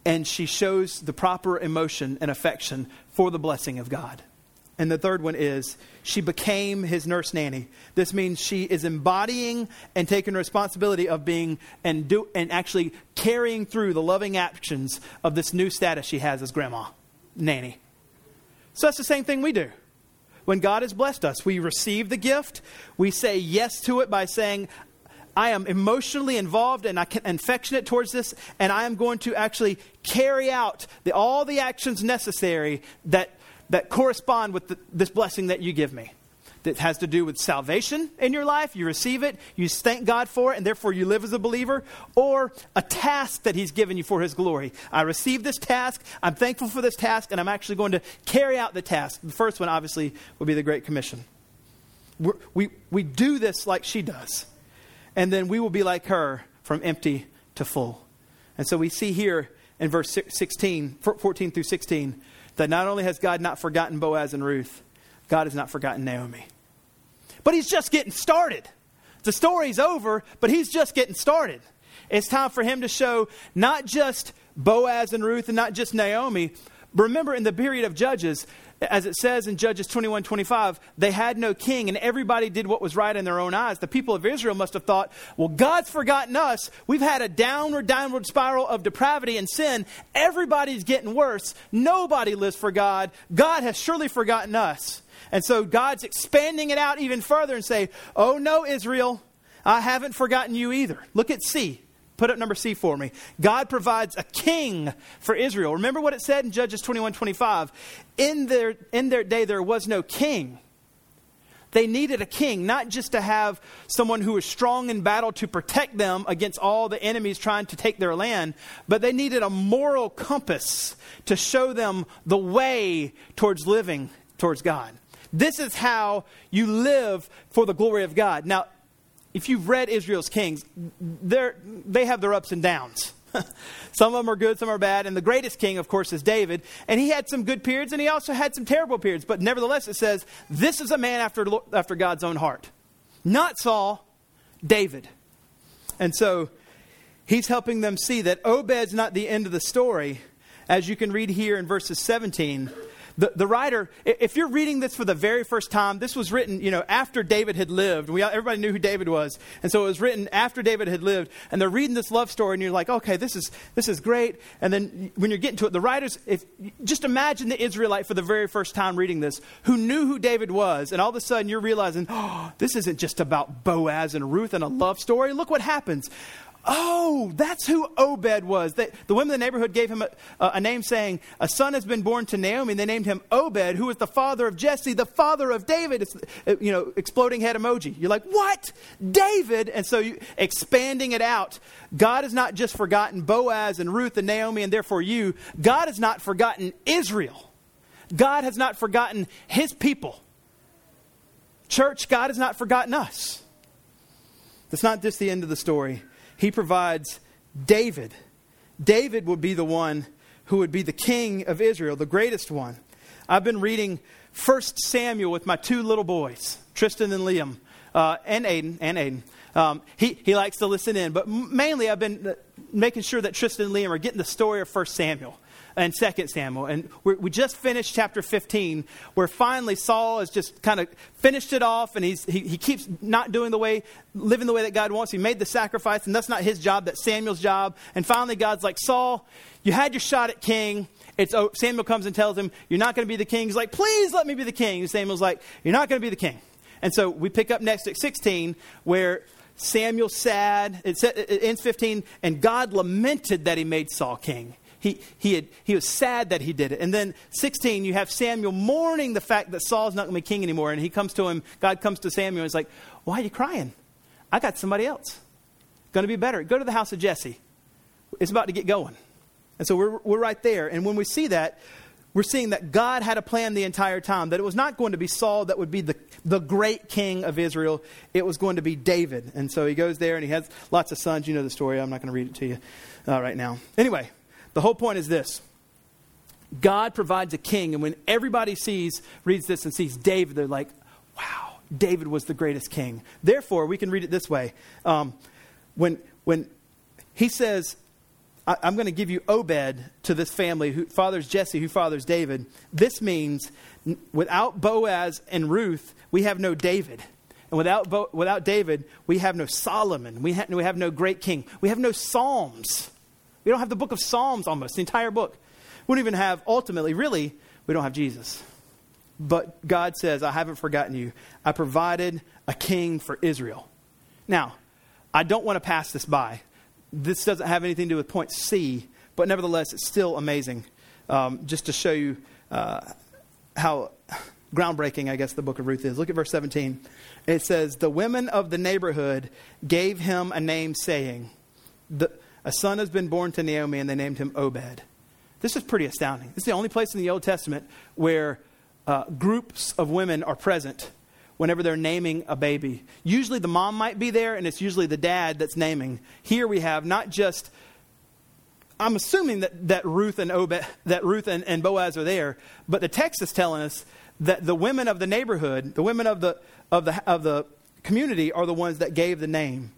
and she shows the proper emotion and affection for the blessing of God. And the third one is she became his nurse nanny. This means she is embodying and taking responsibility of being and do and actually carrying through the loving actions of this new status she has as grandma, nanny. So that's the same thing we do. When God has blessed us, we receive the gift, we say yes to it by saying, I am emotionally involved and I can affectionate towards this, and I am going to actually carry out the, all the actions necessary that that correspond with the, this blessing that you give me. That has to do with salvation in your life. You receive it, you thank God for it, and therefore you live as a believer, or a task that He's given you for His glory. I receive this task, I'm thankful for this task, and I'm actually going to carry out the task. The first one, obviously, would be the Great Commission. We're, we we do this like she does, and then we will be like her from empty to full. And so we see here in verse 16, 14 through 16 that not only has God not forgotten Boaz and Ruth, God has not forgotten Naomi. But he's just getting started. The story's over, but he's just getting started. It's time for him to show not just Boaz and Ruth and not just Naomi. Remember, in the period of Judges, as it says in Judges 21 25, they had no king and everybody did what was right in their own eyes. The people of Israel must have thought, well, God's forgotten us. We've had a downward, downward spiral of depravity and sin. Everybody's getting worse. Nobody lives for God. God has surely forgotten us. And so God's expanding it out even further and say, oh no, Israel, I haven't forgotten you either. Look at C. Put up number C for me. God provides a king for Israel. Remember what it said in Judges 21 25? In their, in their day, there was no king. They needed a king, not just to have someone who was strong in battle to protect them against all the enemies trying to take their land, but they needed a moral compass to show them the way towards living towards God. This is how you live for the glory of God. Now, if you've read Israel's kings, they have their ups and downs. some of them are good, some are bad. And the greatest king, of course, is David. And he had some good periods and he also had some terrible periods. But nevertheless, it says, this is a man after, after God's own heart. Not Saul, David. And so he's helping them see that Obed's not the end of the story. As you can read here in verses 17 the, the writer, if you're reading this for the very first time, this was written, you know, after David had lived. We, everybody knew who David was. And so it was written after David had lived. And they're reading this love story, and you're like, okay, this is, this is great. And then when you're getting to it, the writers, if, just imagine the Israelite for the very first time reading this, who knew who David was. And all of a sudden you're realizing, oh, this isn't just about Boaz and Ruth and a love story. Look what happens. Oh, that's who Obed was. They, the women in the neighborhood gave him a, a, name saying, A son has been born to Naomi. And they named him Obed, who is the father of Jesse, the father of David. It's, uh, you know, exploding head emoji. You're like, What? David? And so you, expanding it out. God has not just forgotten Boaz and Ruth and Naomi and therefore you. God has not forgotten Israel. God has not forgotten his people. Church, God has not forgotten us. That's not just the end of the story he provides David. David would be the one who would be the king of Israel, the greatest one. I've been reading 1 Samuel with my two little boys, Tristan and Liam, uh, and Aiden, and Aiden. Um, he, he likes to listen in, but mainly I've been uh, making sure that Tristan and Liam are getting the story of 1 Samuel and Second Samuel. And we just finished chapter 15, where finally Saul has just kind of finished it off, and he's, he, he keeps not doing the way, living the way that God wants. He made the sacrifice, and that's not his job, that's Samuel's job. And finally, God's like, Saul, you had your shot at king. It's, oh, Samuel comes and tells him, You're not going to be the king. He's like, Please let me be the king. And Samuel's like, You're not going to be the king. And so we pick up next at 16, where Samuel's sad. It, ends 15, and God lamented that he made Saul king he, he, had, he was sad that he did it. And then 16, you have Samuel mourning the fact that Saul's not going to be king anymore. And he comes to him, God comes to Samuel and he's like, Why are you crying? I got somebody else. Going to be better. Go to the house of Jesse. It's about to get going. And so we're, we're right there. And when we see that, we're seeing that God had a plan the entire time, that it was not going to be Saul that would be the, the great king of Israel. It was going to be David. And so he goes there and he has lots of sons. You know the story. I'm not going to read it to you uh, right now. Anyway, the whole point is this God provides a king, and when everybody sees, reads this and sees David, they're like, wow, David was the greatest king. Therefore, we can read it this way. Um, when, when he says, I, am going to give you Obed to this family who fathers Jesse, who fathers David. This means without Boaz and Ruth, we have no David. And without, Bo- without David, we have no Solomon. We, ha- we have no great king. We have no Psalms. We don't have the book of Psalms almost, the entire book. We don't even have, ultimately, really, we don't have Jesus. But God says, I haven't forgotten you. I provided a king for Israel. Now, I don't want to pass this by. This doesn't have anything to do with point C, but nevertheless, it's still amazing um, just to show you uh, how groundbreaking, I guess, the book of Ruth is. Look at verse 17. It says, The women of the neighborhood gave him a name, saying, A son has been born to Naomi, and they named him Obed. This is pretty astounding. This is the only place in the Old Testament where uh, groups of women are present whenever they're naming a baby. Usually the mom might be there, and it's usually the dad that's naming. Here we have not just I'm assuming that, that Ruth and Obed, that Ruth and, and Boaz are there, but the text is telling us that the women of the neighborhood, the women of the of the of the community are the ones that gave the name.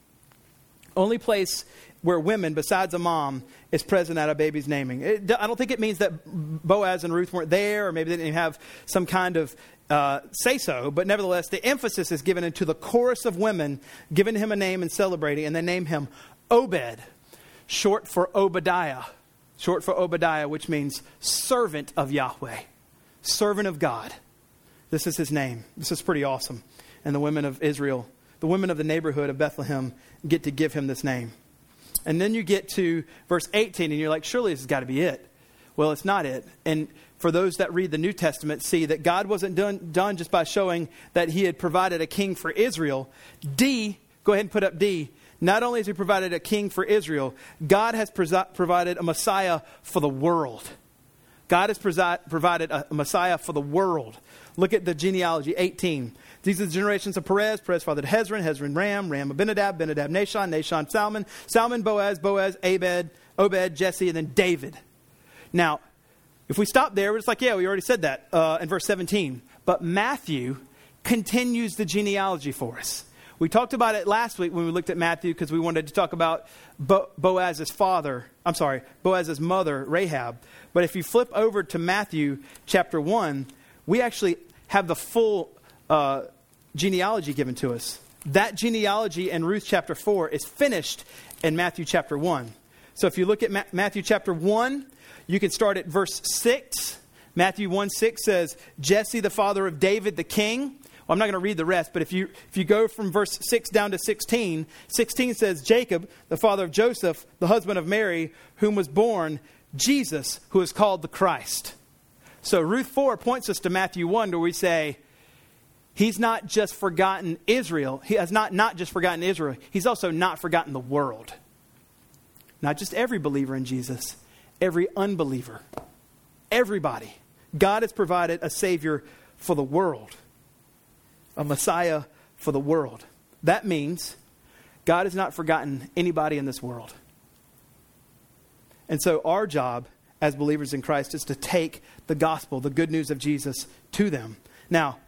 Only place where women, besides a mom, is present at a baby's naming. It, I don't think it means that Boaz and Ruth weren't there, or maybe they didn't have some kind of uh, say so, but nevertheless, the emphasis is given into the chorus of women giving him a name and celebrating, and they name him Obed, short for Obadiah, short for Obadiah, which means servant of Yahweh, servant of God. This is his name. This is pretty awesome. And the women of Israel, the women of the neighborhood of Bethlehem, get to give him this name. And then you get to verse 18, and you're like, surely this has got to be it. Well, it's not it. And for those that read the New Testament, see that God wasn't done, done just by showing that He had provided a king for Israel. D, go ahead and put up D. Not only has He provided a king for Israel, God has provided a Messiah for the world. God has provided a Messiah for the world. Look at the genealogy 18. These are the generations of Perez. Perez fathered Hezron, Hezron Ram, Ram Amminadab, Amminadab Nahshon, Nahshon Salmon, Salmon Boaz, Boaz Abed, Obed, Jesse, and then David. Now, if we stop there, it's like, yeah, we already said that uh, in verse 17. But Matthew continues the genealogy for us. We talked about it last week when we looked at Matthew because we wanted to talk about Bo- Boaz's father. I'm sorry, Boaz's mother, Rahab. But if you flip over to Matthew chapter 1, we actually have the full uh, genealogy given to us. That genealogy in Ruth chapter 4 is finished in Matthew chapter 1. So if you look at Ma- Matthew chapter 1, you can start at verse 6. Matthew 1 6 says, Jesse, the father of David the king. Well, I'm not going to read the rest, but if you, if you go from verse 6 down to 16, 16 says, Jacob, the father of Joseph, the husband of Mary, whom was born Jesus, who is called the Christ. So Ruth 4 points us to Matthew 1, where we say, He's not just forgotten Israel. He has not, not just forgotten Israel. He's also not forgotten the world. Not just every believer in Jesus, every unbeliever. Everybody. God has provided a Savior for the world, a Messiah for the world. That means God has not forgotten anybody in this world. And so our job as believers in Christ is to take the gospel, the good news of Jesus, to them. Now,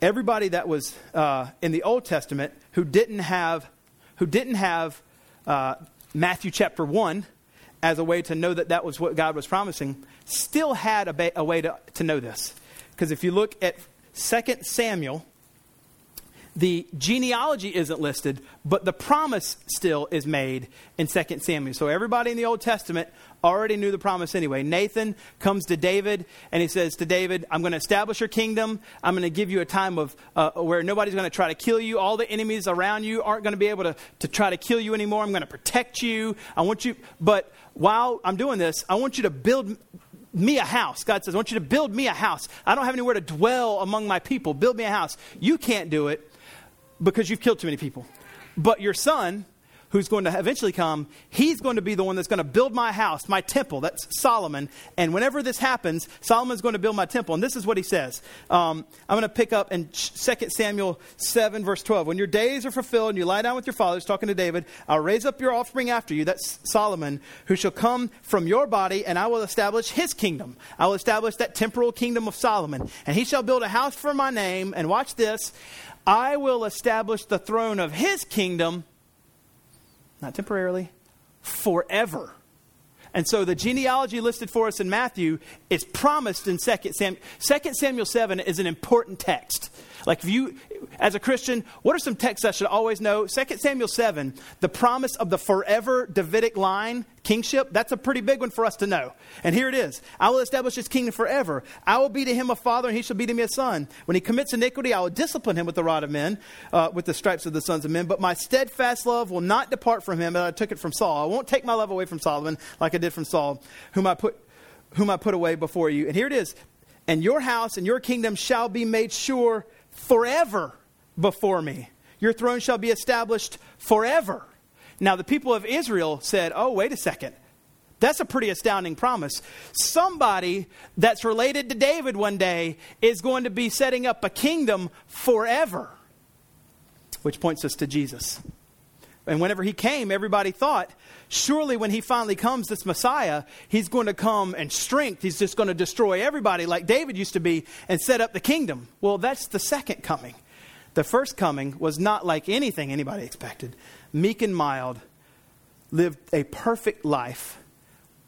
everybody that was uh, in the Old Testament who didn't have, who didn't have uh, Matthew chapter 1 as a way to know that that was what God was promising, still had a, ba- a way to, to know this. Because if you look at 2 Samuel, the genealogy isn't listed, but the promise still is made in 2 Samuel. So everybody in the Old Testament already knew the promise anyway. Nathan comes to David and he says to David, I'm going to establish your kingdom. I'm going to give you a time of uh, where nobody's going to try to kill you. All the enemies around you aren't going to be able to, to try to kill you anymore. I'm going to protect you. I want you, but while I'm doing this, I want you to build me a house. God says, I want you to build me a house. I don't have anywhere to dwell among my people. Build me a house. You can't do it because you've killed too many people. But your son, who's going to eventually come, he's going to be the one that's going to build my house, my temple. That's Solomon. And whenever this happens, Solomon's going to build my temple. And this is what he says. Um, I'm going to pick up in 2 Samuel 7, verse 12. When your days are fulfilled and you lie down with your fathers, talking to David, I'll raise up your offspring after you, that's Solomon, who shall come from your body, and I will establish his kingdom. I will establish that temporal kingdom of Solomon. And he shall build a house for my name. And watch this. I will establish the throne of his kingdom, not temporarily, forever. And so the genealogy listed for us in Matthew is promised in 2 Samuel. 2 Samuel 7 is an important text. Like, if you, as a Christian, what are some texts I should always know? 2 Samuel 7, the promise of the forever Davidic line, kingship, that's a pretty big one for us to know. And here it is I will establish his kingdom forever. I will be to him a father, and he shall be to me a son. When he commits iniquity, I will discipline him with the rod of men, uh, with the stripes of the sons of men. But my steadfast love will not depart from him, as I took it from Saul. I won't take my love away from Solomon like I did from Saul, whom I put, whom I put away before you. And here it is. And your house and your kingdom shall be made sure forever before me. Your throne shall be established forever. Now, the people of Israel said, Oh, wait a second. That's a pretty astounding promise. Somebody that's related to David one day is going to be setting up a kingdom forever, which points us to Jesus. And whenever he came, everybody thought, surely when he finally comes, this Messiah, he's going to come in strength. He's just going to destroy everybody like David used to be and set up the kingdom. Well, that's the second coming. The first coming was not like anything anybody expected. Meek and mild, lived a perfect life,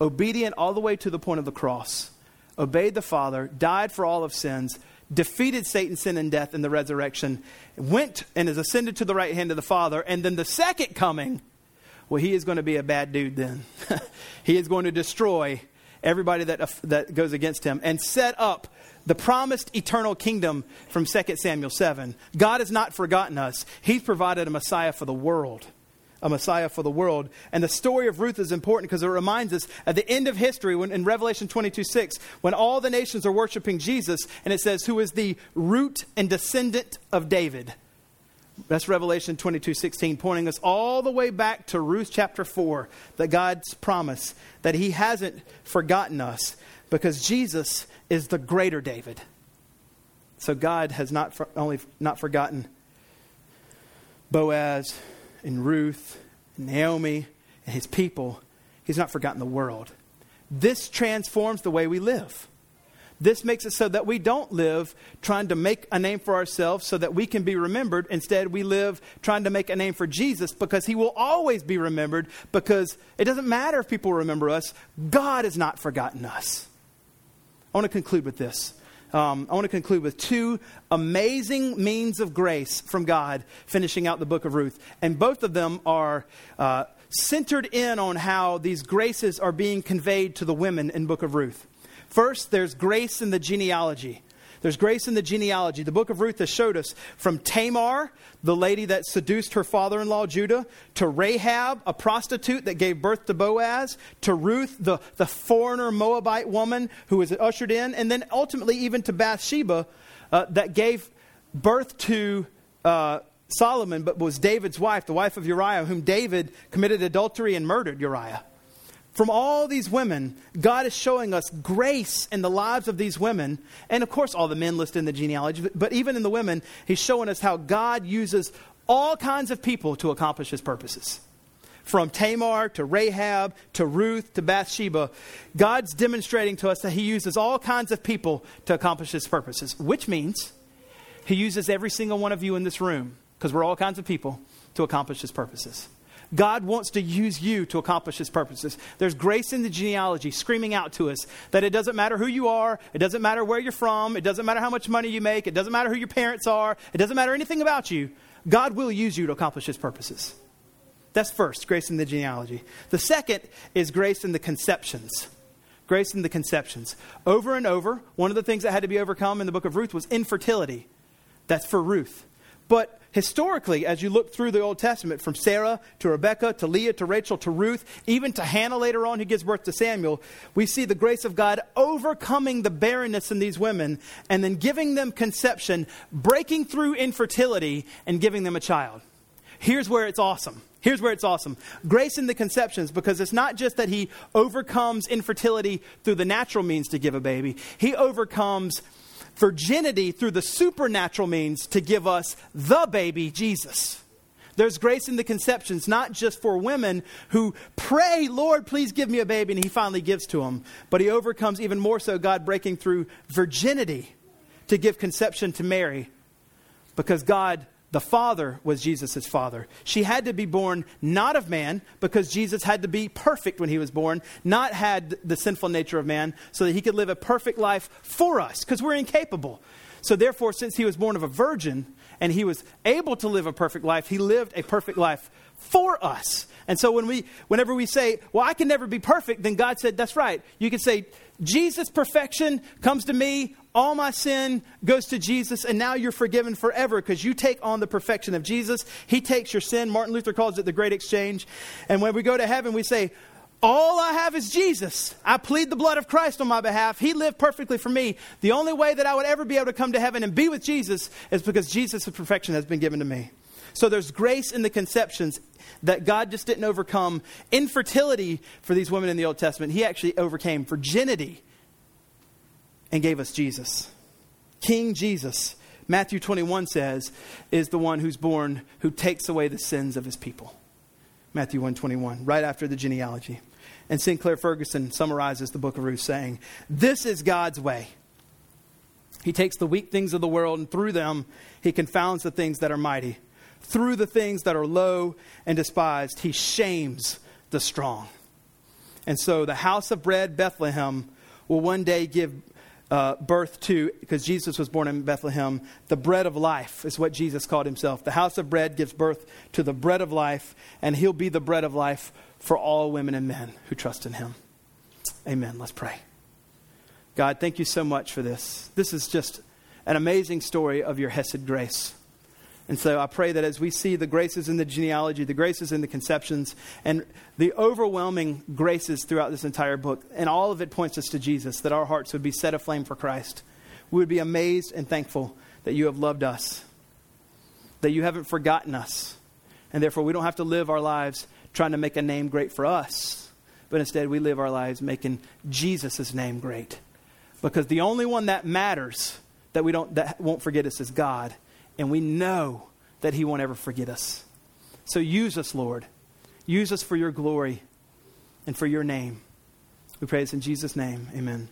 obedient all the way to the point of the cross, obeyed the Father, died for all of sins, defeated Satan, sin, and death in the resurrection, went and is ascended to the right hand of the Father, and then the second coming, well, he is going to be a bad dude then. he is going to destroy everybody that, uh, that goes against him and set up the promised eternal kingdom from 2 Samuel 7. God has not forgotten us, He's provided a Messiah for the world a Messiah for the world. And the story of Ruth is important because it reminds us at the end of history, when, in Revelation 22 6, when all the nations are worshiping Jesus, and it says, Who is the root and descendant of David. That's Revelation 22 16, pointing us all the way back to Ruth chapter 4, that God's promise that He hasn't forgotten us because Jesus is the greater David. So God has not for, only not forgotten Boaz, and Ruth, and Naomi, and his people, he's not forgotten the world. This transforms the way we live. This makes it so that we don't live trying to make a name for ourselves so that we can be remembered. Instead, we live trying to make a name for Jesus because he will always be remembered because it doesn't matter if people remember us. God has not forgotten us. I want to conclude with this um, I want to conclude with two amazing means of grace from God, finishing out the book of Ruth. And both of them are uh, centered in on how these graces are being conveyed to the women in book of Ruth. First, there's grace in the genealogy. There's grace in the genealogy. The book of Ruth has showed us from Tamar, the lady that seduced her father in law Judah, to Rahab, a prostitute that gave birth to Boaz, to Ruth, the, the foreigner Moabite woman who was ushered in, and then ultimately even to Bathsheba uh, that gave birth to. Uh, Solomon, but was David's wife, the wife of Uriah, whom David committed adultery and murdered Uriah. From all these women, God is showing us grace in the lives of these women. And of course, all the men listed in the genealogy, but even in the women, He's showing us how God uses all kinds of people to accomplish His purposes. From Tamar to Rahab to Ruth to Bathsheba, God's demonstrating to us that He uses all kinds of people to accomplish His purposes, which means He uses every single one of you in this room, because we're all kinds of people, to accomplish His purposes. God wants to use you to accomplish his purposes. There's grace in the genealogy screaming out to us that it doesn't matter who you are, it doesn't matter where you're from, it doesn't matter how much money you make, it doesn't matter who your parents are, it doesn't matter anything about you. God will use you to accomplish his purposes. That's first, grace in the genealogy. The second is grace in the conceptions. Grace in the conceptions. Over and over, one of the things that had to be overcome in the book of Ruth was infertility. That's for Ruth. But historically, as you look through the Old Testament, from Sarah to Rebecca to Leah to Rachel to Ruth, even to Hannah later on, who gives birth to Samuel, we see the grace of God overcoming the barrenness in these women and then giving them conception, breaking through infertility, and giving them a child. Here's where it's awesome. Here's where it's awesome. Grace in the conceptions, because it's not just that he overcomes infertility through the natural means to give a baby, he overcomes virginity through the supernatural means to give us the baby, Jesus. There's grace in the conceptions, not just for women who pray, Lord, please give me a baby, and he finally gives to them, but he overcomes even more so God breaking through virginity to give conception to Mary because God the father was Jesus' father. She had to be born not of man, because Jesus had to be perfect when he was born, not had the sinful nature of man, so that he could live a perfect life for us, because we're incapable. So, therefore, since he was born of a virgin and he was able to live a perfect life, he lived a perfect life for us. And so, when we, whenever we say, Well, I can never be perfect, then God said, That's right. You can say, Jesus' perfection comes to me. All my sin goes to Jesus, and now you're forgiven forever because you take on the perfection of Jesus. He takes your sin. Martin Luther calls it the great exchange. And when we go to heaven, we say, all I have is Jesus. I plead the blood of Christ on my behalf. He lived perfectly for me. The only way that I would ever be able to come to heaven and be with Jesus is because Jesus' perfection has been given to me. So there's grace in the conceptions that God just didn't overcome infertility for these women in the Old Testament. He actually overcame virginity and gave us Jesus. King Jesus, Matthew 21 says, is the one who's born who takes away the sins of his people. Matthew 121, right after the genealogy. And Sinclair Ferguson summarizes the book of Ruth saying, This is God's way. He takes the weak things of the world, and through them, he confounds the things that are mighty. Through the things that are low and despised, he shames the strong. And so the house of bread, Bethlehem, will one day give uh, birth to, because Jesus was born in Bethlehem, the bread of life is what Jesus called himself. The house of bread gives birth to the bread of life, and he'll be the bread of life for all women and men who trust in him. Amen. Let's pray. God, thank you so much for this. This is just an amazing story of your Hesed grace. And so I pray that as we see the graces in the genealogy, the graces in the conceptions, and the overwhelming graces throughout this entire book, and all of it points us to Jesus, that our hearts would be set aflame for Christ. We would be amazed and thankful that you have loved us, that you haven't forgotten us, and therefore we don't have to live our lives trying to make a name great for us, but instead we live our lives making Jesus' name great. Because the only one that matters that we don't that won't forget us is God and we know that He won't ever forget us. So use us, Lord. Use us for your glory and for your name. We pray this in Jesus' name. Amen.